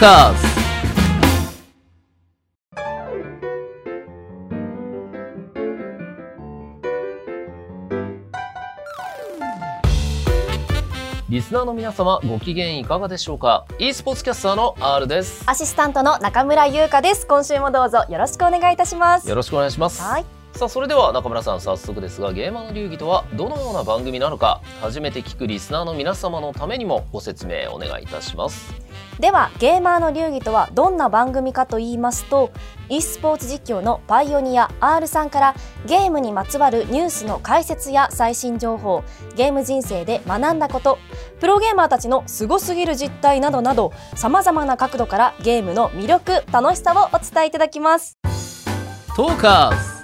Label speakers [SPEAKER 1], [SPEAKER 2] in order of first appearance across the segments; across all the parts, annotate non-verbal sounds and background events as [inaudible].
[SPEAKER 1] カーズリスナーの皆様ご機嫌いかがでしょうか？e スポーツキャスターの R です。
[SPEAKER 2] アシスタントの中村優香です。今週もどうぞよろしくお願いいたします。
[SPEAKER 1] よろしくお願いします。
[SPEAKER 2] はい
[SPEAKER 1] さあそれでは中村さん早速ですがゲーマーの流儀とはどのような番組なのか初めて聞くリスナーの皆様のためにもご説明お願いいたします。
[SPEAKER 2] ではゲーマーの流儀とはどんな番組かと言いますと e スポーツ実況のパイオニア R さんからゲームにまつわるニュースの解説や最新情報ゲーム人生で学んだことプロゲーマーたちのすごすぎる実態などなどさまざまな角度からゲームの魅力楽しさをお伝えいただきます。
[SPEAKER 1] トーカーズ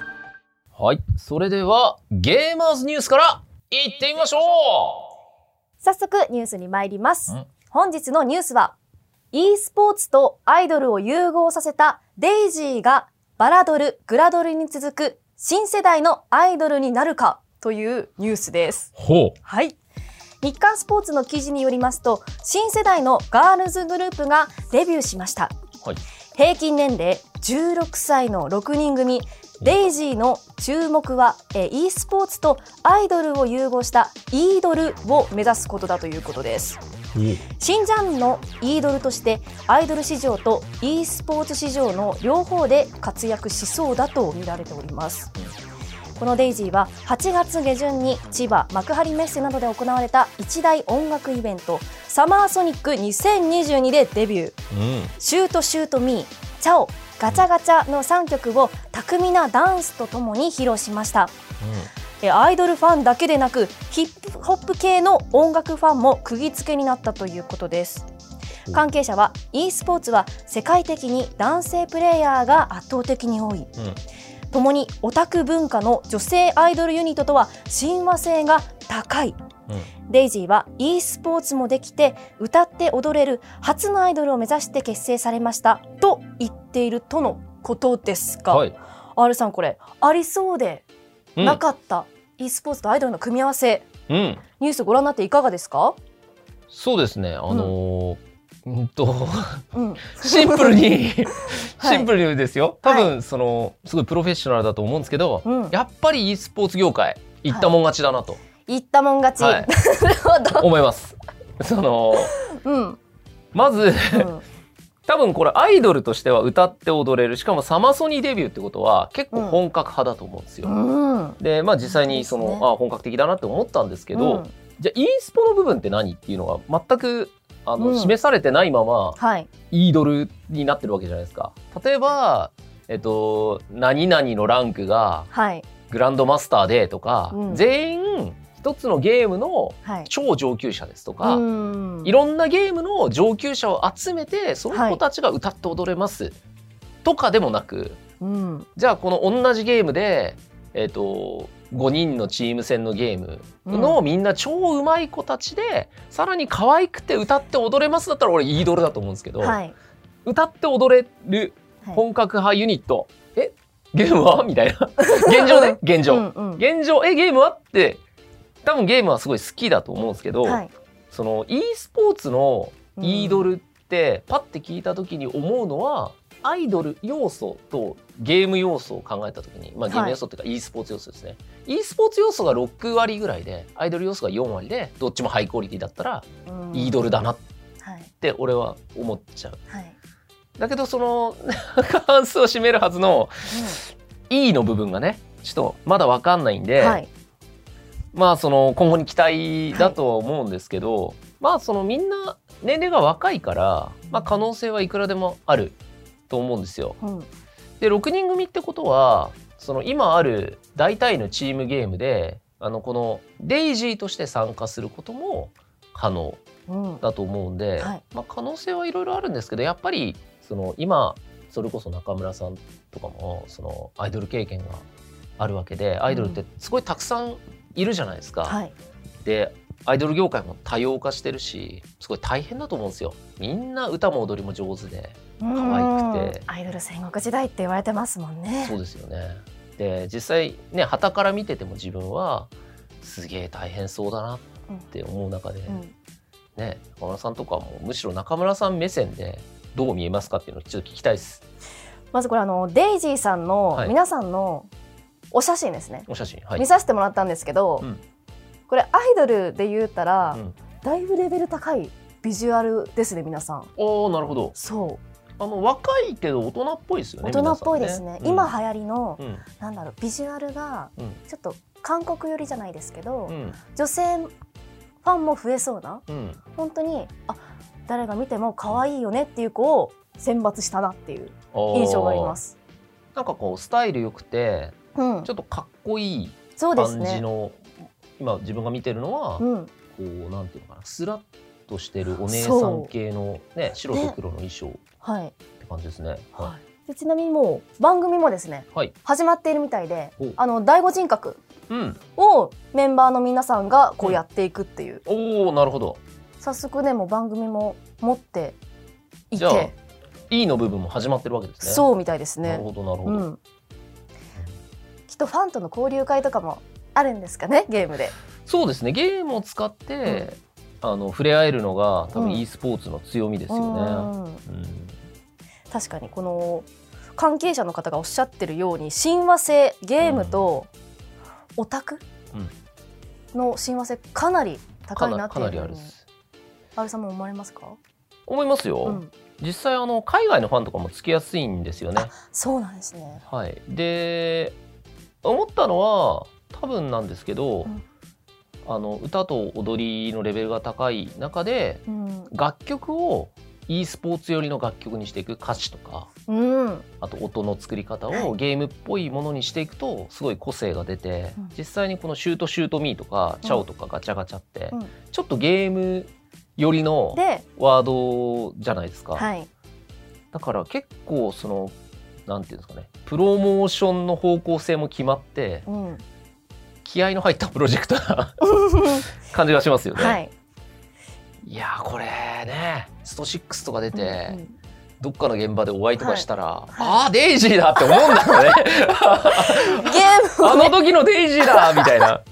[SPEAKER 1] はい。それではゲーマーズニュースからいってみましょ
[SPEAKER 2] 早速ニュースに参ります。
[SPEAKER 1] ん。
[SPEAKER 2] 本日のニュースは e スポーツとアイドルを融合させたデイジーがバラドル、グラドルに続く新世代のアイドルになるかというニュースです。
[SPEAKER 1] う。ほ
[SPEAKER 2] はい。日刊スポーツの記事によりますと、新世代のガールズグループがデビューしました。
[SPEAKER 1] はい。
[SPEAKER 2] 平均年齢16歳の6人組、デイジーの注目は、えー e スポーツとアイドルを融合したイードルを目指すことだということです。新ジャンルのイードルとしてアイドル市場と e スポーツ市場の両方で活躍しそうだと見られております。このデイジーは8月下旬に千葉幕張メッセなどで行われた一大音楽イベントサマーソニック2022でデビュー
[SPEAKER 1] うん
[SPEAKER 2] シュートシュートミーチャオガチャガチャの3曲を巧みなダンスとともに披露しました。えアイドルファンだけでなくヒップホップ系の音楽ファンも釘付けになったということです。
[SPEAKER 1] お
[SPEAKER 2] 関係者は e スポーツは世界的に男性プレイヤーが圧倒的に多い。
[SPEAKER 1] うん。
[SPEAKER 2] 共にオタク文化の女性アイドルユニットとは親和性が高い
[SPEAKER 1] うん。
[SPEAKER 2] デイジーは e スポーツもできて歌って踊れる初のアイドルを目指して結成されましたと言っているとのことですが、
[SPEAKER 1] はい、
[SPEAKER 2] R さんこれありそうで
[SPEAKER 1] うん
[SPEAKER 2] なかった、e スポーツとアイドルの組み合わせ
[SPEAKER 1] うん。
[SPEAKER 2] ニュースご覧になっていかがですか、
[SPEAKER 1] そうですね。あのーうん。と
[SPEAKER 2] うん、[laughs]
[SPEAKER 1] シンプルに [laughs]
[SPEAKER 2] はい。
[SPEAKER 1] シンプルにですよ。多分そのすごいプロフェッショナルだと思うんですけど、
[SPEAKER 2] うん、
[SPEAKER 1] やっぱり e スポーツ業界行ったもん勝ちだなと
[SPEAKER 2] 言ったもん勝ち、
[SPEAKER 1] はい。
[SPEAKER 2] なるほど、
[SPEAKER 1] 思います。その
[SPEAKER 2] うん。
[SPEAKER 1] まず
[SPEAKER 2] うん。
[SPEAKER 1] 多分これアイドルとしては歌って踊れる。しかもサマソニデビューってことは結構本格派だと思うんですよ。
[SPEAKER 2] うん。
[SPEAKER 1] でまあ実際にその、
[SPEAKER 2] ね。
[SPEAKER 1] あ本格的だなって思ったんですけど、
[SPEAKER 2] うん。
[SPEAKER 1] じゃあ e スポの部分って何っていうのが全くあの、
[SPEAKER 2] うん。
[SPEAKER 1] 示されてないまま
[SPEAKER 2] はい、
[SPEAKER 1] イードルになってるわけじゃないですか。例えば、えっと、何々のランクが
[SPEAKER 2] はい、
[SPEAKER 1] グランドマスターでとか、
[SPEAKER 2] うん。
[SPEAKER 1] 全員一つのゲームの
[SPEAKER 2] はい、
[SPEAKER 1] 超上級者ですとか、
[SPEAKER 2] うん。
[SPEAKER 1] いろんなゲームの上級者を集めてその子たちが歌って踊れます、とかでもなく
[SPEAKER 2] うん。
[SPEAKER 1] じゃあこの同じゲームで、えっと5人のチーム戦のゲームのみんな超うまい子たちで、さらに可愛くて歌って踊れますだったら俺イードルだと思うんですけど、
[SPEAKER 2] はい、
[SPEAKER 1] 歌って踊れる
[SPEAKER 2] はい。
[SPEAKER 1] 本格派ユニット、え？ゲームは？みたいな。現状ね現状、
[SPEAKER 2] うんうん。
[SPEAKER 1] 現状？え？ゲームは？って多分ゲームはすごい好きだと思うんですけど、
[SPEAKER 2] はい、
[SPEAKER 1] その e スポーツのイードルってパッて聞いた時に思うのはアイドル要素とゲーム要素を考えた時に、まあ、ゲーム要素っていうか e スポーツ要素ですね、e スポーツ要素が6割ぐらいでアイドル要素が4割でどっちもハイクオリティだったら
[SPEAKER 2] うん。
[SPEAKER 1] イードルだなっ
[SPEAKER 2] はい、
[SPEAKER 1] て俺は思っちゃう。
[SPEAKER 2] はい、
[SPEAKER 1] だけどその過半数を占めるはずの E の部分がねちょっとまだ分かんないんで、
[SPEAKER 2] はい、
[SPEAKER 1] まあその今後に期待だとは思うんですけど、まあそのみんな年齢が若いから、まあ、可能性はいくらでもあると思うんですよ。
[SPEAKER 2] うん、
[SPEAKER 1] で6人組ってことはその今ある大体のチームゲームであのこのデイジーとして参加することも可能
[SPEAKER 2] うん、
[SPEAKER 1] だと思うんで、
[SPEAKER 2] はい。
[SPEAKER 1] まあ、可能性はいろいろあるんですけどやっぱりその今それこそ中村さんとかもそのアイドル経験があるわけでアイドルってすごいたくさんいるじゃないですか。
[SPEAKER 2] はい、
[SPEAKER 1] でアイドル業界も多様化してるしすごい大変だと思うんですよ。みんな歌も踊りも上手で
[SPEAKER 2] 可
[SPEAKER 1] 愛くて
[SPEAKER 2] アイドル戦国時代って言われてますもんね。
[SPEAKER 1] そうですよね。で実際ね旗から見てても自分はすげえ大変そうだなって思う中で、
[SPEAKER 2] うん
[SPEAKER 1] ね中村さんとかもむしろ中村さん目線でどう見えますかっていうのをちょっと聞きたいです
[SPEAKER 2] まずこれあのデイジーさんの
[SPEAKER 1] はい
[SPEAKER 2] 皆さんのお写真ですね、
[SPEAKER 1] お写真はい。
[SPEAKER 2] 見させてもらったんですけど、
[SPEAKER 1] うん。
[SPEAKER 2] これアイドルで言うたら、
[SPEAKER 1] うん。
[SPEAKER 2] だいぶレベル高いビジュアルですね皆さん。
[SPEAKER 1] おーなるほど。
[SPEAKER 2] そ
[SPEAKER 1] あの若いけど大人っぽいですよ
[SPEAKER 2] う
[SPEAKER 1] ね
[SPEAKER 2] 大人っぽいですね。今流行りの、
[SPEAKER 1] うん。
[SPEAKER 2] なんだろうビジュアルが
[SPEAKER 1] うん。
[SPEAKER 2] ちょっと韓国寄りじゃないですけど、
[SPEAKER 1] うん。
[SPEAKER 2] 女性ファンも増えそうな
[SPEAKER 1] うん。
[SPEAKER 2] 本当にあ誰が見ても可愛いよねっていう子を選抜したなっていう印象があります。
[SPEAKER 1] なんかこうスタイル良くて
[SPEAKER 2] うん
[SPEAKER 1] ちょ、っとかっこいい。感じの、今自分が見てるのは、
[SPEAKER 2] うん、
[SPEAKER 1] こうなんていうのかなスラッとしてるお姉さん系のね白と黒の衣装っ
[SPEAKER 2] はい。
[SPEAKER 1] て感じですね。は
[SPEAKER 2] でちなみにもう番組もですね
[SPEAKER 1] い。はい。
[SPEAKER 2] 始まっているみたいで
[SPEAKER 1] お、
[SPEAKER 2] あの第五人格
[SPEAKER 1] うん。
[SPEAKER 2] をメンバーの皆さんがこうやっていくっていう、
[SPEAKER 1] おおなるほど。
[SPEAKER 2] 早速ねもう番組も持ってい
[SPEAKER 1] じゃあ
[SPEAKER 2] て、
[SPEAKER 1] E の部分も始まってるわけですね。
[SPEAKER 2] そうみたいですね。
[SPEAKER 1] なるほどなるほど。
[SPEAKER 2] うん。きっとファンとの交流会とかもあるんですかねゲームで。
[SPEAKER 1] そうですね。ゲームを使って、あの触れ合えるのが多分
[SPEAKER 2] うん
[SPEAKER 1] e スポーツの強みですよね。
[SPEAKER 2] うん
[SPEAKER 1] うん
[SPEAKER 2] 確かにこの関係者の方がおっしゃってるように親和性ゲームとオタクの親和性かなり高
[SPEAKER 1] か
[SPEAKER 2] いなっていうふうに
[SPEAKER 1] あるです。
[SPEAKER 2] あるさんも思われますか、
[SPEAKER 1] 思いますよ。
[SPEAKER 2] うん、
[SPEAKER 1] 実際あの海外のファンとかもつきやすいんですよね。
[SPEAKER 2] そうなんですね。
[SPEAKER 1] はい。で思ったのは多分なんですけど、
[SPEAKER 2] うん。
[SPEAKER 1] あの歌と踊りのレベルが高い中で
[SPEAKER 2] うん、
[SPEAKER 1] 楽曲を e スポーツ寄りの楽曲にしていく歌詞とか
[SPEAKER 2] うん、
[SPEAKER 1] あと音の作り方
[SPEAKER 2] はい。
[SPEAKER 1] をゲームっぽいものにしていくとすごい個性が出て、
[SPEAKER 2] うん。
[SPEAKER 1] 実際にこの「シュートシュートミー」とか「
[SPEAKER 2] うん。
[SPEAKER 1] チャオ」とかガチャガチャって、
[SPEAKER 2] うん。
[SPEAKER 1] ちょっとゲーム寄りの
[SPEAKER 2] で、
[SPEAKER 1] ワードじゃないですか、
[SPEAKER 2] はい、
[SPEAKER 1] だから結構そのなんていうんですかね。プロモーションの方向性も決まって
[SPEAKER 2] うん、
[SPEAKER 1] 気合の入ったプロジェクトな [laughs] 感じがしますよね。
[SPEAKER 2] はい、
[SPEAKER 1] いやーこれねスト6とか出て、
[SPEAKER 2] うんうん。
[SPEAKER 1] どっかの現場でお会いとかしたら、
[SPEAKER 2] はい。
[SPEAKER 1] ああデイジーだって思うんだよね。[laughs]
[SPEAKER 2] ゲーム
[SPEAKER 1] あの時のデイジーだみたいな。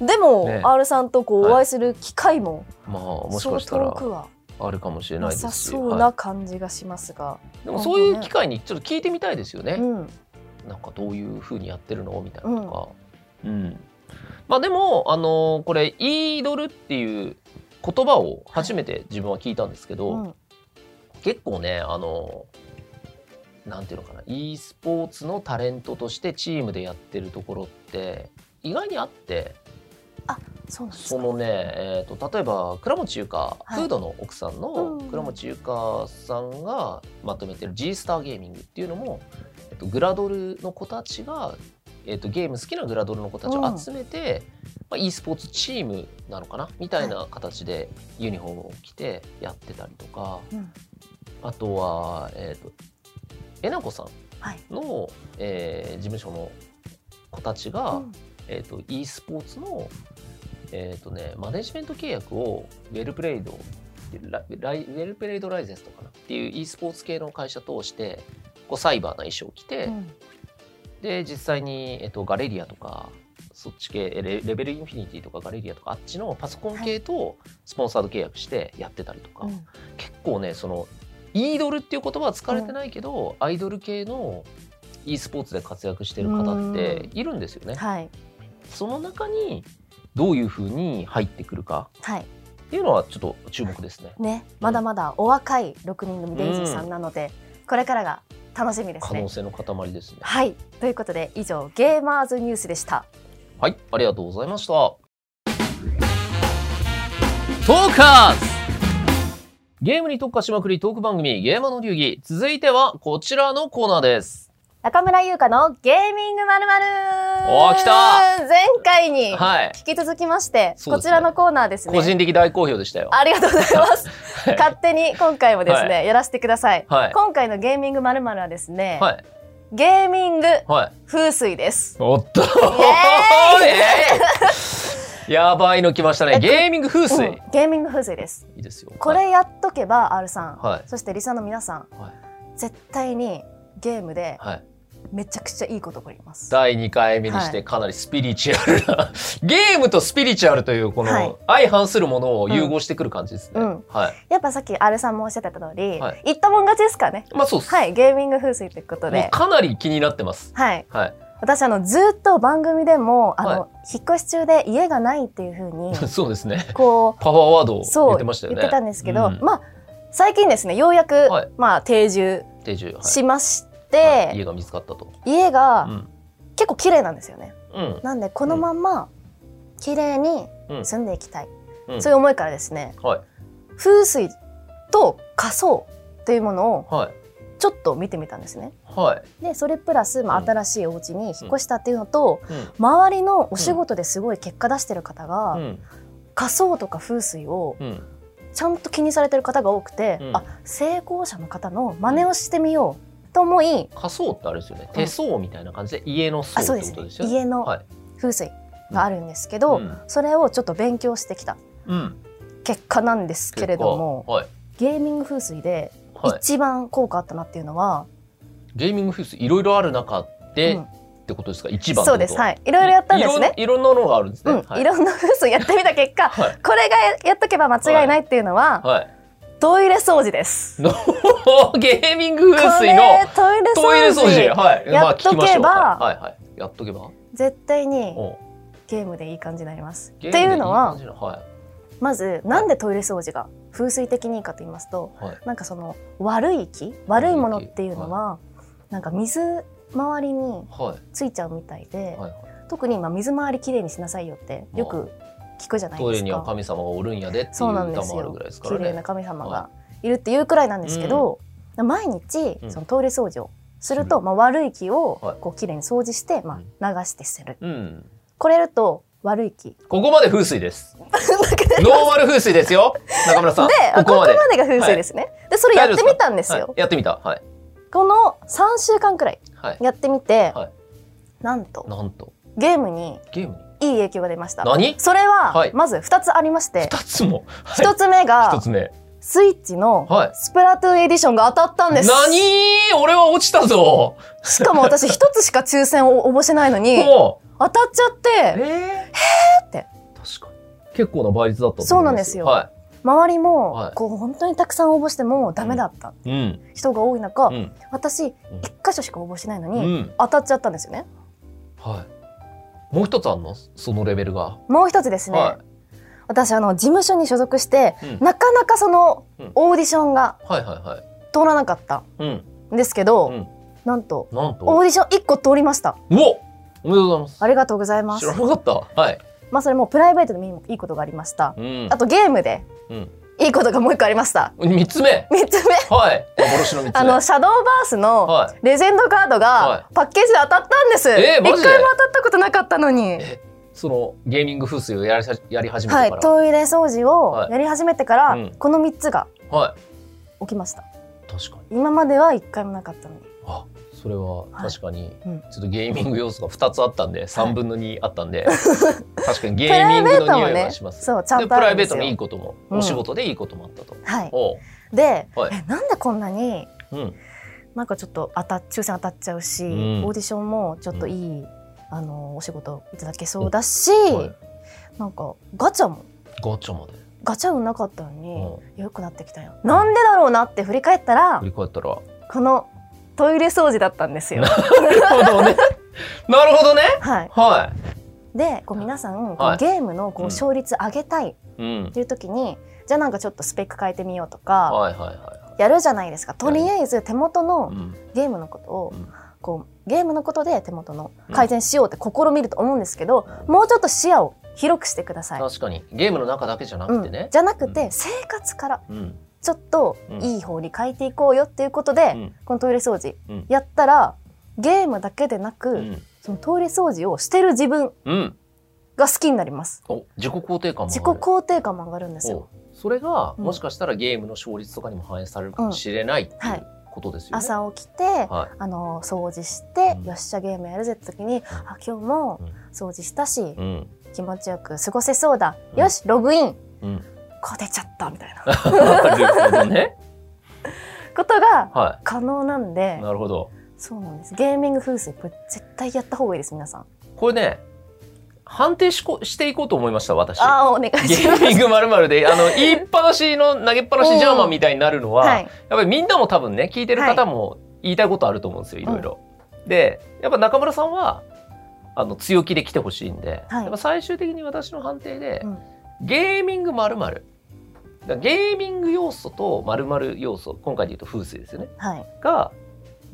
[SPEAKER 2] でも、
[SPEAKER 1] ね。
[SPEAKER 2] R さんとこうお会いする機会も
[SPEAKER 1] まあもしかしたら。
[SPEAKER 2] 遠くは
[SPEAKER 1] あるかもしれないですし、
[SPEAKER 2] そう
[SPEAKER 1] は
[SPEAKER 2] な感じがしますが、
[SPEAKER 1] いでもそういう機会にちょっと聞いてみたいですよね、
[SPEAKER 2] うん、
[SPEAKER 1] なんかどういう風にやってるの？みたいなとか、うん。まあでもあのこれ「イードル」っていう言葉を初めて自分は聞いたんですけど、
[SPEAKER 2] うん、
[SPEAKER 1] 結構ねあのなんていうのかな。e スポーツのタレントとしてチームでやってるところって意外にあって。
[SPEAKER 2] そうなんですか。
[SPEAKER 1] そのね、えー、と例えば倉持優香、
[SPEAKER 2] はい。
[SPEAKER 1] フードの奥さんの
[SPEAKER 2] うん
[SPEAKER 1] 倉持優香さんがまとめてる G スターゲーミングっていうのも、えっと、グラドルの子たちが、えっと、ゲーム好きなグラドルの子たちを集めて、まあ、e スポーツチームなのかな？みたいな形でユニフォームを着てやってたりとか、
[SPEAKER 2] うん。
[SPEAKER 1] あとは、えー、とえなこさん
[SPEAKER 2] はい。
[SPEAKER 1] の、えー事務所の子たちが、
[SPEAKER 2] うん。
[SPEAKER 1] えー、と e スポーツの、えーとね、マネジメント契約をウェルプレイドラライウェルプレイドライゼンスとかなっていう e スポーツ系の会社通してこうサイバーな衣装を着て、
[SPEAKER 2] うん。
[SPEAKER 1] で実際に、えっとガレリアとかそっち系えレレベルインフィニティとかガレリアとかあっちのパソコン系とスポンサード契約してやってたりとか、
[SPEAKER 2] うん。
[SPEAKER 1] 結構ねそのイードルっていう言葉は使われてないけど、アイドル系の e スポーツで活躍してる方っているんですよね。
[SPEAKER 2] はい。
[SPEAKER 1] その中にどういうふうに入ってくるか
[SPEAKER 2] はい
[SPEAKER 1] っていうのはちょっと注目ですね。
[SPEAKER 2] ねまだまだお若い6人組デイジーさんなので、これからが楽しみですね
[SPEAKER 1] 可能。性の塊ですね。
[SPEAKER 2] はいということで以上ゲーマーズニュースでした。
[SPEAKER 1] はい、ありがとうございました。トーカーズゲームに特化しまくりトーク番組ゲーマーの流儀続いてはこちらのコーナーです。
[SPEAKER 2] 中村優香のゲーミングまるまる
[SPEAKER 1] おー来た
[SPEAKER 2] 前回に
[SPEAKER 1] はい、
[SPEAKER 2] 引き続きまして、
[SPEAKER 1] そうですね
[SPEAKER 2] こちらのコーナーですね。
[SPEAKER 1] 個人的大好評でしたよ。
[SPEAKER 2] ありがとうございます。[laughs] 勝手に今回もですね、
[SPEAKER 1] は
[SPEAKER 2] やらせてください。
[SPEAKER 1] はい、
[SPEAKER 2] 今回のゲーミングまるまるはですね、
[SPEAKER 1] はい、
[SPEAKER 2] ゲーミング
[SPEAKER 1] はい。
[SPEAKER 2] 風水です。
[SPEAKER 1] おっと [laughs] やばいの来ましたね。ゲーミング風水。
[SPEAKER 2] うんゲーミング風水です。
[SPEAKER 1] いいですよ。
[SPEAKER 2] これやっとけば R さん、
[SPEAKER 1] はい
[SPEAKER 2] そしてリサの皆さん、
[SPEAKER 1] はい、
[SPEAKER 2] 絶対にゲームで
[SPEAKER 1] はい、
[SPEAKER 2] めちゃくちゃいいことがあります。
[SPEAKER 1] 第2回目にしてかなりスピリチュアルな、[laughs] ゲームとスピリチュアルというこ
[SPEAKER 2] はい
[SPEAKER 1] の相反するものを融合してくる感じですね。
[SPEAKER 2] うん
[SPEAKER 1] はい。
[SPEAKER 2] やっぱさっきアルさんもおっしゃってた通り、
[SPEAKER 1] はい
[SPEAKER 2] 言ったもん勝ちですからね。
[SPEAKER 1] まあそうです。
[SPEAKER 2] はい、ゲーミング風水ということで。
[SPEAKER 1] かなり気になってます。
[SPEAKER 2] はい。
[SPEAKER 1] はい。
[SPEAKER 2] 私あのずっと番組でもあの、
[SPEAKER 1] はい
[SPEAKER 2] 引っ越し中で家がないっていう風に [laughs]
[SPEAKER 1] そうですね。
[SPEAKER 2] こ
[SPEAKER 1] パワーワードを言ってましたよね。
[SPEAKER 2] 言ってたんですけど、
[SPEAKER 1] うん
[SPEAKER 2] まあ最近ですねようやく、
[SPEAKER 1] はい
[SPEAKER 2] まあ定住しまして、
[SPEAKER 1] はい家が見つかったと。
[SPEAKER 2] 家が
[SPEAKER 1] うん。
[SPEAKER 2] 結構綺麗なんですよね。
[SPEAKER 1] うん。
[SPEAKER 2] なんでこのまんま綺麗に
[SPEAKER 1] うん。
[SPEAKER 2] 住んでいきたい、
[SPEAKER 1] うん
[SPEAKER 2] そういう思いからですね
[SPEAKER 1] はい。
[SPEAKER 2] 風水と仮想というものを
[SPEAKER 1] はい。
[SPEAKER 2] ちょっと見てみたんですね。
[SPEAKER 1] はい。
[SPEAKER 2] でそれプラス、まあ、
[SPEAKER 1] うん
[SPEAKER 2] 新しいお家に引っ越したっていうのと、
[SPEAKER 1] うん。
[SPEAKER 2] 周りのお仕事ですごい結果出してる方が、
[SPEAKER 1] うん。
[SPEAKER 2] 仮想とか風水を
[SPEAKER 1] うん。
[SPEAKER 2] ちゃんと気にされてる方が多くて、
[SPEAKER 1] うん
[SPEAKER 2] あ成功者の方の真似をしてみようと思い、
[SPEAKER 1] 仮想ってあれですよね。手相みたいな感じで家の
[SPEAKER 2] あそうです
[SPEAKER 1] 層ってことですよね。
[SPEAKER 2] 家の
[SPEAKER 1] はい。
[SPEAKER 2] 風水があるんですけど、
[SPEAKER 1] うん
[SPEAKER 2] それをちょっと勉強してきた
[SPEAKER 1] うん。
[SPEAKER 2] 結果なんですけれども
[SPEAKER 1] はい。
[SPEAKER 2] ゲーミング風水で
[SPEAKER 1] はい。
[SPEAKER 2] 一番効果あったなっていうのは、
[SPEAKER 1] ゲーミングフースいろいろある中で、
[SPEAKER 2] うん
[SPEAKER 1] ってことですか？一番
[SPEAKER 2] そうですはいいろいろやったんですね。
[SPEAKER 1] いろんいろんなのがあるんですね。
[SPEAKER 2] うん、
[SPEAKER 1] はい
[SPEAKER 2] いろんな風水やってみた結果
[SPEAKER 1] はい。
[SPEAKER 2] これがやっとけば間違いないっていうのは、
[SPEAKER 1] はい。
[SPEAKER 2] トイレ掃除です。[laughs]
[SPEAKER 1] のゲーミング風
[SPEAKER 2] こ
[SPEAKER 1] 水の
[SPEAKER 2] れトイレ
[SPEAKER 1] 掃除。はい。まあ
[SPEAKER 2] やっとけば
[SPEAKER 1] はいはいはい。やっとけば。
[SPEAKER 2] 絶対にゲームでいい感じになります。っていうのは
[SPEAKER 1] はい
[SPEAKER 2] まずなんでトイレ掃除が風水的にいいかと言いますと
[SPEAKER 1] はい。
[SPEAKER 2] なんかその悪い気悪いものっていうのは、なんか水回りに
[SPEAKER 1] はい。
[SPEAKER 2] ついちゃうみたいで、
[SPEAKER 1] はい。
[SPEAKER 2] 特に今水回りきれいにしなさいよってよく聞くじゃない
[SPEAKER 1] トイレには
[SPEAKER 2] ですか。
[SPEAKER 1] 神様がおるんやでっていう歌もあるぐらいですからね
[SPEAKER 2] 綺麗な。神様がいるっていうくらいなんですけど、毎日
[SPEAKER 1] うん
[SPEAKER 2] そのトイレ掃除をすると、まあ、悪い気を
[SPEAKER 1] はい
[SPEAKER 2] こう綺麗に掃除して、まあ、流して捨てる。
[SPEAKER 1] うん。
[SPEAKER 2] これやると悪い気。
[SPEAKER 1] ここまで風水です。[laughs] ノーマル風水ですよ。中村さん。
[SPEAKER 2] であ
[SPEAKER 1] ここまで。
[SPEAKER 2] が風水ですね。でそれやってみたんですよ。
[SPEAKER 1] はいやってみた。はい。
[SPEAKER 2] この3週間くらい
[SPEAKER 1] はい。
[SPEAKER 2] やってみて、
[SPEAKER 1] はい
[SPEAKER 2] なんと
[SPEAKER 1] なんと
[SPEAKER 2] ゲームに
[SPEAKER 1] ゲームに？
[SPEAKER 2] いい影響が出ました。
[SPEAKER 1] 何？
[SPEAKER 2] それは、
[SPEAKER 1] はい
[SPEAKER 2] まず2つありまして
[SPEAKER 1] 二つも？はい
[SPEAKER 2] 1つ目が
[SPEAKER 1] 一つ目。
[SPEAKER 2] スイッチの
[SPEAKER 1] はい
[SPEAKER 2] スプラトゥーンエディションが当たったんです。
[SPEAKER 1] 何？俺は落ちたぞ。
[SPEAKER 2] しかも私1つしか抽選を応募してないのに。[laughs] 当たっちゃって
[SPEAKER 1] え
[SPEAKER 2] ー？って
[SPEAKER 1] 確かに。結構な倍率だったと
[SPEAKER 2] そうないんですよ
[SPEAKER 1] は
[SPEAKER 2] 周りも、
[SPEAKER 1] はい
[SPEAKER 2] こう本当にたくさん応募してもダメだった
[SPEAKER 1] い。うん。
[SPEAKER 2] 人が多い中、
[SPEAKER 1] うん。
[SPEAKER 2] 私1箇所しか応募してないのに、
[SPEAKER 1] うん。
[SPEAKER 2] 当たっちゃったんですよね。
[SPEAKER 1] はい。もう一つあんの？そのレベルが。
[SPEAKER 2] もう一つですね、
[SPEAKER 1] は
[SPEAKER 2] 私あの事務所に所属して、
[SPEAKER 1] うん
[SPEAKER 2] なかなかその
[SPEAKER 1] うん
[SPEAKER 2] オーディションが。通らなかった
[SPEAKER 1] うん。
[SPEAKER 2] んですけど、
[SPEAKER 1] うん。
[SPEAKER 2] なんと
[SPEAKER 1] なんと？
[SPEAKER 2] オーディション1個通りました
[SPEAKER 1] うおおめでとうございます。
[SPEAKER 2] ありがとうございます
[SPEAKER 1] 知らなかった。はい。
[SPEAKER 2] まあそれもプライベートでもいいことがありました
[SPEAKER 1] うん
[SPEAKER 2] あ。とゲームで
[SPEAKER 1] うん。
[SPEAKER 2] いいことがもう一個ありました
[SPEAKER 1] 三つ目。
[SPEAKER 2] 3つ目
[SPEAKER 1] はい。幻の三つ目。
[SPEAKER 2] あのシャドーバースの
[SPEAKER 1] はい。
[SPEAKER 2] レジェンドカード
[SPEAKER 1] は
[SPEAKER 2] がパッケージで当たったんです、一
[SPEAKER 1] えーマジで？
[SPEAKER 2] 回も当たったことなかったのに
[SPEAKER 1] えそのゲーミング風水をやりさやり始め
[SPEAKER 2] はい
[SPEAKER 1] てから。
[SPEAKER 2] トイレ掃除を
[SPEAKER 1] はい
[SPEAKER 2] やり始めてから、
[SPEAKER 1] うん
[SPEAKER 2] この3つが
[SPEAKER 1] はい。
[SPEAKER 2] 起きました
[SPEAKER 1] 確かに。
[SPEAKER 2] 今までは1回もなかったのに
[SPEAKER 1] あ、それは確かに、
[SPEAKER 2] うん。
[SPEAKER 1] ちょっとゲーミング要素が2つあったんで、3分の2あったんで、[laughs] 確かにゲーミングの匂い
[SPEAKER 2] ベートもね
[SPEAKER 1] がします。
[SPEAKER 2] そう
[SPEAKER 1] プライベートのいいことも、
[SPEAKER 2] うん。
[SPEAKER 1] お仕事でいいこともあったと。
[SPEAKER 2] はい。で、
[SPEAKER 1] はい。
[SPEAKER 2] えなんでこんなに
[SPEAKER 1] うん。
[SPEAKER 2] なんかちょっと当た抽選当たっちゃうし、
[SPEAKER 1] うん。
[SPEAKER 2] オーディションもちょっといい、あのお仕事いただけそうだし、
[SPEAKER 1] はい。
[SPEAKER 2] なんかガチャも。
[SPEAKER 1] ガチャまで。
[SPEAKER 2] ガチャ運なかったのに、
[SPEAKER 1] う
[SPEAKER 2] 良くなってきたよ。なんでだろうなって振り返ったら
[SPEAKER 1] 振り返ったら。
[SPEAKER 2] このトイレ掃除だったんですよ。
[SPEAKER 1] なるほどね。[laughs] なるほどね。
[SPEAKER 2] はい、
[SPEAKER 1] は
[SPEAKER 2] でこう皆さん
[SPEAKER 1] はい
[SPEAKER 2] ゲームのこう
[SPEAKER 1] うん
[SPEAKER 2] 勝率上げたいっ
[SPEAKER 1] い。うん。
[SPEAKER 2] ていう時に、じゃあなんかちょっとスペック変えてみようとか
[SPEAKER 1] はいはいはい。
[SPEAKER 2] やるじゃないですかとりあえず手元の
[SPEAKER 1] うん。
[SPEAKER 2] ゲームのことを
[SPEAKER 1] うん
[SPEAKER 2] こうゲームのことで手元の改善しようって試みると思うんですけど、もうちょっと視野を広くしてください。
[SPEAKER 1] 確かにゲームの中だけじゃなくてね
[SPEAKER 2] うん、。じゃなくて
[SPEAKER 1] うん
[SPEAKER 2] 生活から
[SPEAKER 1] うん。
[SPEAKER 2] ちょっと
[SPEAKER 1] うん。
[SPEAKER 2] いい方に変えていこうよっていうことで、
[SPEAKER 1] うん。
[SPEAKER 2] このトイレ掃除
[SPEAKER 1] うん。
[SPEAKER 2] やったらゲームだけでなく、
[SPEAKER 1] うん。
[SPEAKER 2] そのトイレ掃除をしてる自分
[SPEAKER 1] うん。
[SPEAKER 2] が好きになります。
[SPEAKER 1] お自己肯定感
[SPEAKER 2] 自己肯定感も上がるんですよ。
[SPEAKER 1] おそれが、
[SPEAKER 2] うん。
[SPEAKER 1] もしかしたらゲームの勝率とかにも反映されるかもしれない
[SPEAKER 2] はい。
[SPEAKER 1] ことですよね。
[SPEAKER 2] 朝起きて、
[SPEAKER 1] はい。
[SPEAKER 2] あの掃除して、
[SPEAKER 1] うん。
[SPEAKER 2] よっしゃゲームやるぜって時に、あ今日も掃除したし、
[SPEAKER 1] うん。
[SPEAKER 2] 気持ちよく過ごせそうだ、
[SPEAKER 1] うん。
[SPEAKER 2] よしログイン。
[SPEAKER 1] うん、
[SPEAKER 2] こう出ちゃったみたいな
[SPEAKER 1] なるほどね。[laughs]
[SPEAKER 2] ことが
[SPEAKER 1] は
[SPEAKER 2] 可能なん
[SPEAKER 1] い。
[SPEAKER 2] で
[SPEAKER 1] なるほど。
[SPEAKER 2] そうなんです。ゲーミング風水これ絶対やった方がいいです皆さん。
[SPEAKER 1] これね判定しこしていこうと思いました私。
[SPEAKER 2] ああお願い
[SPEAKER 1] ゲ
[SPEAKER 2] します。
[SPEAKER 1] ーミングまるまるであの [laughs] 言いっぱなしの投げっぱなしジャーマンみたいになるのは、
[SPEAKER 2] はい。
[SPEAKER 1] やっぱりみんなも多分ね聞いてる方も言いたいことあると思うんですよいろいろ。でやっぱ中村さんはあの強気で来てほしいんで、
[SPEAKER 2] はい
[SPEAKER 1] やっぱ最終的に私の判定で、
[SPEAKER 2] うん
[SPEAKER 1] ゲーミングまるまるゲーミング要素とまるまる要素今回で言うと風水ですよね
[SPEAKER 2] はい。
[SPEAKER 1] が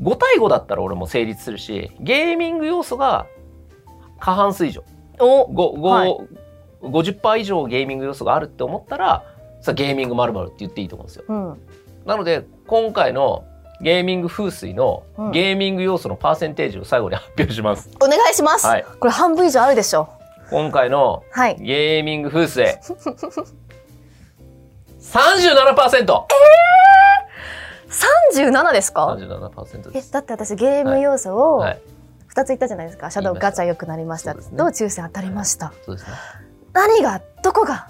[SPEAKER 1] 5対5だったら俺も成立するしゲーミング要素が過半数以上
[SPEAKER 2] お
[SPEAKER 1] ごご
[SPEAKER 2] はい
[SPEAKER 1] 50%以上ゲーミング要素があるって思ったらさゲーミングまるまるって言っていいと思うんですよ。
[SPEAKER 2] うん。
[SPEAKER 1] なので今回のゲーミング風水の
[SPEAKER 2] うん
[SPEAKER 1] ゲーミング要素のパーセンテージを最後に発表します。
[SPEAKER 2] お願いします。
[SPEAKER 1] はい、
[SPEAKER 2] これ半分以上あるでしょ
[SPEAKER 1] 今回の
[SPEAKER 2] う。はい。
[SPEAKER 1] ゲーミング風水 37%!
[SPEAKER 2] 三十七ですか
[SPEAKER 1] ？37%
[SPEAKER 2] え
[SPEAKER 1] です。
[SPEAKER 2] だって私ゲーム要素を
[SPEAKER 1] はい、
[SPEAKER 2] 二つ言ったじゃないですか。シャドウガチャ良くなりました。
[SPEAKER 1] そうですね
[SPEAKER 2] どう抽選当たりました？
[SPEAKER 1] そうですね。
[SPEAKER 2] 何が？どこが？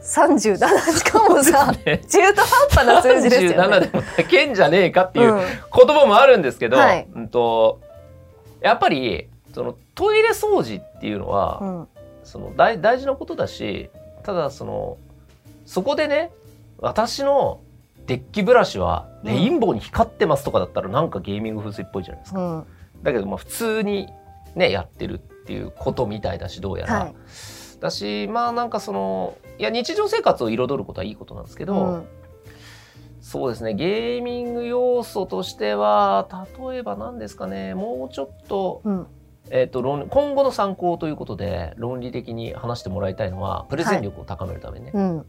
[SPEAKER 2] 三十七しかもさ
[SPEAKER 1] ね
[SPEAKER 2] 中途半端な数字ですよね。
[SPEAKER 1] 37でも高んじゃねえかっていう
[SPEAKER 2] うん
[SPEAKER 1] 言葉もあるんですけど、
[SPEAKER 2] はい
[SPEAKER 1] うんとやっぱりそのトイレ掃除っていうのは、
[SPEAKER 2] うん
[SPEAKER 1] その大大事なことだしただそのそこでね私のデッキブラシはレインボーに光ってますとかだったらなんかゲーミング風水っぽいじゃないですか。
[SPEAKER 2] うん
[SPEAKER 1] だけどまあ普通にねやってるっていうことみたいだしどうやら。
[SPEAKER 2] はい。
[SPEAKER 1] だしまあなんかそのいや日常生活を彩ることはいいことなんですけど、
[SPEAKER 2] うん
[SPEAKER 1] そうですねゲーミング要素としては例えば何ですかねもうちょっと,、
[SPEAKER 2] うん
[SPEAKER 1] えー、と論今後の参考ということで論理的に話してもらいたいのはプレゼン力を高めるためにね、
[SPEAKER 2] うん。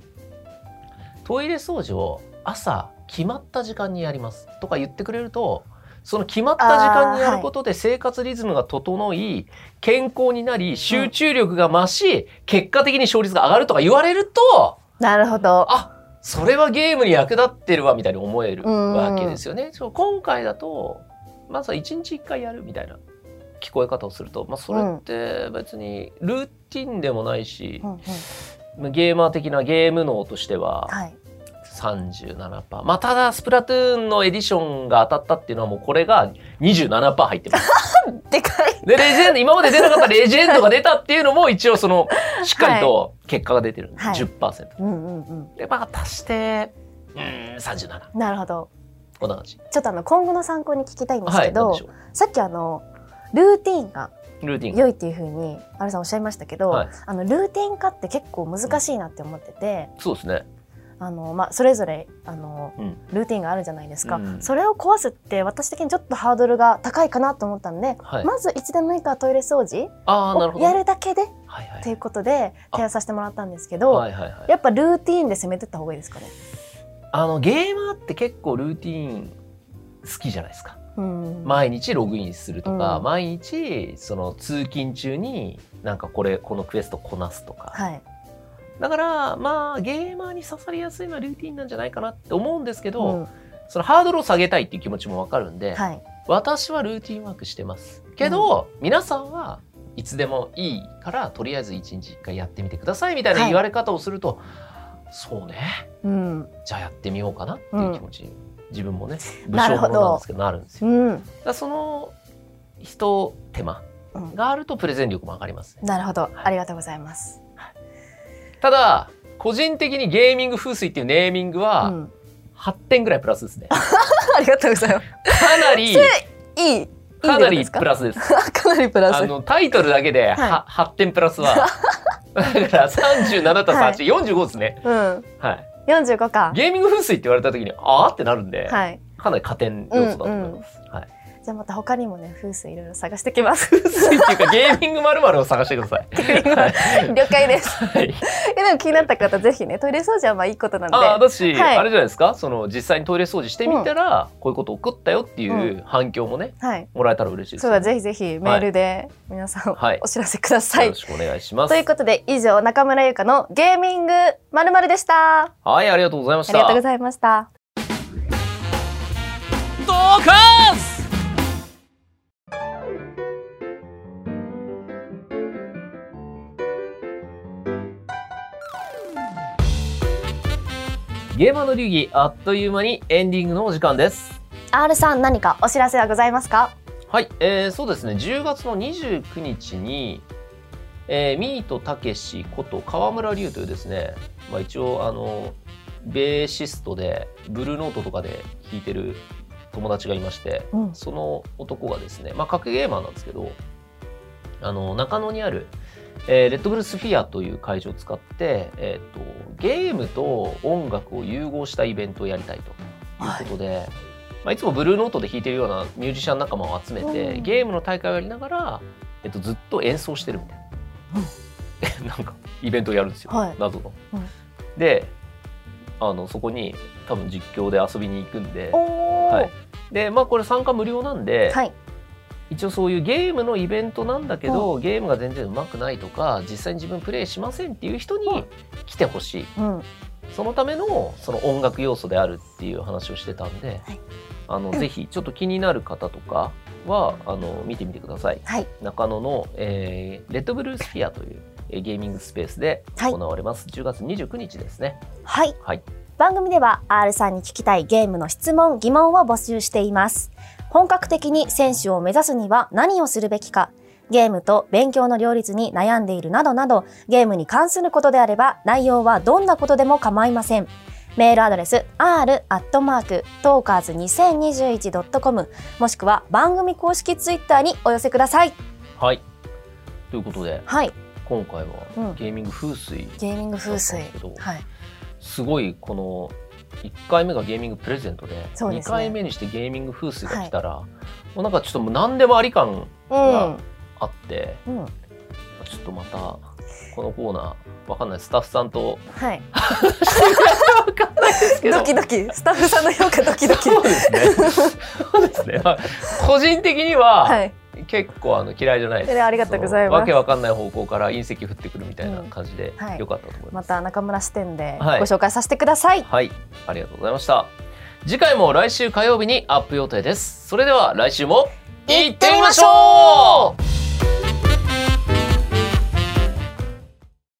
[SPEAKER 1] トイレ掃除を朝決まった時間にやります。とか言ってくれるとその決まった時間にやることで生活リズムが整い健康になり集中力が増し、結果的に勝率が上がるとか言われると
[SPEAKER 2] なるほど。
[SPEAKER 1] あそれはゲームに役立ってるわみたいに思える
[SPEAKER 2] うん
[SPEAKER 1] わけですよね。そう今回だとまずは1日1回やるみたいな聞こえ方をすると、まあ、それって別にルーティンでもないし
[SPEAKER 2] う、んうん
[SPEAKER 1] ゲーマー的なゲーム脳としては
[SPEAKER 2] はい。
[SPEAKER 1] 37%まあただスプラトゥーンのエディションが当たったっていうのはもうこれが27%入ってます。[laughs]
[SPEAKER 2] でかい。
[SPEAKER 1] でレジェンド今まで出なかったレジェンドが出たっていうのも一応そのしっかりと結果が出てるんで、
[SPEAKER 2] はい
[SPEAKER 1] 10%。
[SPEAKER 2] うんうんうん。
[SPEAKER 1] でまあ足してうーん37
[SPEAKER 2] なるほど。
[SPEAKER 1] こんな感じ。
[SPEAKER 2] ちょっとあの今後の参考に聞きたいんですけど、
[SPEAKER 1] でしょ
[SPEAKER 2] さっきあのルーティンが
[SPEAKER 1] う。ルーティン。
[SPEAKER 2] 良いっていうふうにアルさんおっしゃいましたけど、
[SPEAKER 1] はい
[SPEAKER 2] あのルーティン化って結構難しいなって思ってて、
[SPEAKER 1] そうですね。
[SPEAKER 2] あのまあそれぞれあの
[SPEAKER 1] うん。
[SPEAKER 2] ルーティンがあるじゃないですか、
[SPEAKER 1] うん
[SPEAKER 2] それを壊すって私的にちょっとハードルが高いかなと思ったんで、
[SPEAKER 1] はい。
[SPEAKER 2] まずいつでもいいからトイレ掃除。をやるだけでっ
[SPEAKER 1] はいはい。
[SPEAKER 2] うことで
[SPEAKER 1] あ
[SPEAKER 2] 提案させてもらったんですけど、
[SPEAKER 1] はいはいはい。
[SPEAKER 2] やっぱルーティンで攻めてった方がいいですかね？
[SPEAKER 1] あのゲーマーって結構ルーティン好きじゃないですか。
[SPEAKER 2] うん。
[SPEAKER 1] 毎日ログインするとか、
[SPEAKER 2] うん。
[SPEAKER 1] 毎日その通勤中になんかこれこのクエストこなすとか。
[SPEAKER 2] はい、
[SPEAKER 1] だからまあゲーマーに刺さりやすいのはルーティンなんじゃないかなって思うんですけど、
[SPEAKER 2] うん。
[SPEAKER 1] そのハードルを下げたいっていう気持ちもわかるんで、
[SPEAKER 2] はい、
[SPEAKER 1] 私はルーティンワークしてます。けど、皆さんはいつでもいいからとりあえず1日1回やってみてくださいみたいな
[SPEAKER 2] はい。
[SPEAKER 1] 言われ方をすると、そうね。
[SPEAKER 2] うん。
[SPEAKER 1] じゃあやってみようかなっていう気持ちに、自分もね [laughs] 武
[SPEAKER 2] なるほど
[SPEAKER 1] 将者なんですけどなるんですよ。
[SPEAKER 2] うん
[SPEAKER 1] だその一手間
[SPEAKER 2] うん
[SPEAKER 1] があるとプレゼン力も上がりますね。
[SPEAKER 2] なるほどありがとうございます。
[SPEAKER 1] ただ個人的にゲーミング風水っていうネーミング
[SPEAKER 2] う
[SPEAKER 1] は
[SPEAKER 2] ん、
[SPEAKER 1] 8点ぐらいプラスですね。[laughs]
[SPEAKER 2] ありがとうございます。
[SPEAKER 1] かなり
[SPEAKER 2] いいいい
[SPEAKER 1] か？なりプラスです。[laughs]
[SPEAKER 2] かなりプラス。
[SPEAKER 1] あのタイトルだけでは、
[SPEAKER 2] は
[SPEAKER 1] 8点プラスはだから37たす
[SPEAKER 2] はい
[SPEAKER 1] 8、45ですね。
[SPEAKER 2] うん、
[SPEAKER 1] はい。
[SPEAKER 2] 四十五か。
[SPEAKER 1] ゲーミング風水って言われた時にあーってなるんで、
[SPEAKER 2] はい。
[SPEAKER 1] かなり加点要素だと思います。はい。
[SPEAKER 2] じゃあまた他にもね風水いろいろ探してきます。
[SPEAKER 1] 風水っていうかゲーミングまるまるを探してください。はい
[SPEAKER 2] 了解です。
[SPEAKER 1] はい。
[SPEAKER 2] えでも気になった方ぜひねトイレ掃除はまあいいことなんで。
[SPEAKER 1] ああだし、
[SPEAKER 2] はい
[SPEAKER 1] あれじゃないですか？その実際にトイレ掃除してみたら、こういうこと起こったよっていう反響もね
[SPEAKER 2] はい。
[SPEAKER 1] もらえたら嬉しいです
[SPEAKER 2] そうだぜひぜひメールで皆さん
[SPEAKER 1] はい
[SPEAKER 2] お知らせください。
[SPEAKER 1] よろしくお願いします
[SPEAKER 2] ということで以上中村優香のゲーミングまるまるでした。あ
[SPEAKER 1] はいありがとうございました
[SPEAKER 2] りがとうございました。
[SPEAKER 1] ドカンゲーマーの流儀あっという間にエンディングのお時間です。
[SPEAKER 2] R さん何かお知らせはございますか？
[SPEAKER 1] はい、えー、そうですね。10月の29日に、えー、ミートたけしこと川村隆というですね、まあ、一応あのベーシストでブルーノートとかで弾いてる友達がいまして、
[SPEAKER 2] うん。
[SPEAKER 1] その男がですね、まあ、格ゲーマーなんですけどあの中野にある、えーレッドブルスフィアという会場を使って、えー、とゲームと音楽を融合したイベントをやりたいということで、まあ、いつもブルーノートで弾いてるようなミュージシャン仲間を集めて、
[SPEAKER 2] うん。
[SPEAKER 1] ゲームの大会をやりながら、えっと、ずっと演奏してるみたいな、[laughs] なんかイベントをやるんですよ、
[SPEAKER 2] はい。
[SPEAKER 1] 謎の。
[SPEAKER 2] うん。
[SPEAKER 1] であのそこに多分実況で遊びに行くんではい。でまあこれ参加無料なんで、
[SPEAKER 2] はい、
[SPEAKER 1] 一応そういうゲームのイベントなんだけど、ゲームが全然うまくないとか実際に自分プレイしませんっていう人に来てほしい。
[SPEAKER 2] うん、
[SPEAKER 1] そのためのその音楽要素であるっていう話をしてたんで、
[SPEAKER 2] はい。
[SPEAKER 1] あのぜひちょっと気になる方とかはあの見てみてください。
[SPEAKER 2] はい、
[SPEAKER 1] 中野の、えーレッドブルースフィアというえーゲーミングスペースで
[SPEAKER 2] はい。
[SPEAKER 1] 行われます、10月29日ですね。
[SPEAKER 2] はい。
[SPEAKER 1] はい。
[SPEAKER 2] 番組では R さんに聞きたいゲームの質問、疑問を募集しています。本格的に選手を目指すには何をするべきか、ゲームと勉強の両立に悩んでいるなどなど、ゲームに関することであれば、内容はどんなことでも構いません。メールアドレス r.talkers2021.com もしくは番組公式ツイッターにお寄せください。
[SPEAKER 1] はいということで
[SPEAKER 2] はい。
[SPEAKER 1] 今回は
[SPEAKER 2] うん
[SPEAKER 1] ゲーミング風水だ
[SPEAKER 2] ゲーミング風水
[SPEAKER 1] です。けど、
[SPEAKER 2] はい。
[SPEAKER 1] すごいこの1回目がゲーミングプレゼントで2
[SPEAKER 2] ですね
[SPEAKER 1] 回目にしてゲーミング風水が来たら、もうなんかちょっともう何でもあり感
[SPEAKER 2] うん
[SPEAKER 1] が。あって、
[SPEAKER 2] うん。
[SPEAKER 1] ちょっとまたこのコーナーわかんないスタッフさんと
[SPEAKER 2] はい。[laughs]
[SPEAKER 1] わかんないですけど。
[SPEAKER 2] ドキドキ。スタッフさんの評価ドキドキ。
[SPEAKER 1] そうですね。そうですね、まあ個人的には、
[SPEAKER 2] はい。
[SPEAKER 1] 結構あの嫌いじゃないです。
[SPEAKER 2] えありがとうございます。
[SPEAKER 1] わけわかんない方向から隕石降ってくるみたいな感じで
[SPEAKER 2] うんはい。
[SPEAKER 1] よかったと思いま、
[SPEAKER 2] ますた中村視点でご
[SPEAKER 1] はい。
[SPEAKER 2] 紹介させてください。
[SPEAKER 1] はい。ありがとうございました。次回も来週火曜日にアップ予定です。それでは来週も
[SPEAKER 2] 行ってみましょう